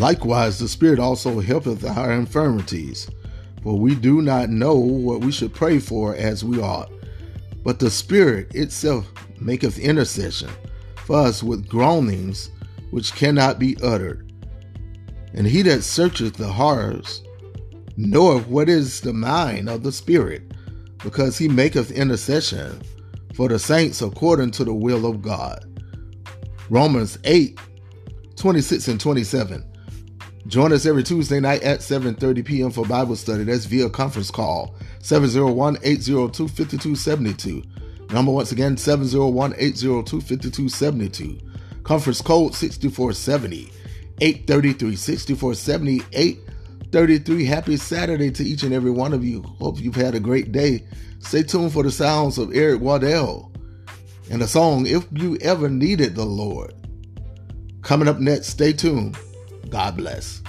Likewise, the Spirit also helpeth our infirmities, for we do not know what we should pray for as we ought. But the Spirit itself maketh intercession for us with groanings which cannot be uttered. And he that searcheth the hearts knoweth what is the mind of the Spirit, because he maketh intercession for the saints according to the will of God. Romans 8 26 and 27. Join us every Tuesday night at 7:30 p.m. for Bible study. That's via conference call 701-802-5272. Number once again 701-802-5272. Conference code 6470 833 6470 833. Happy Saturday to each and every one of you. Hope you've had a great day. Stay tuned for the sounds of Eric Waddell and the song If You Ever Needed the Lord. Coming up next, stay tuned. God bless.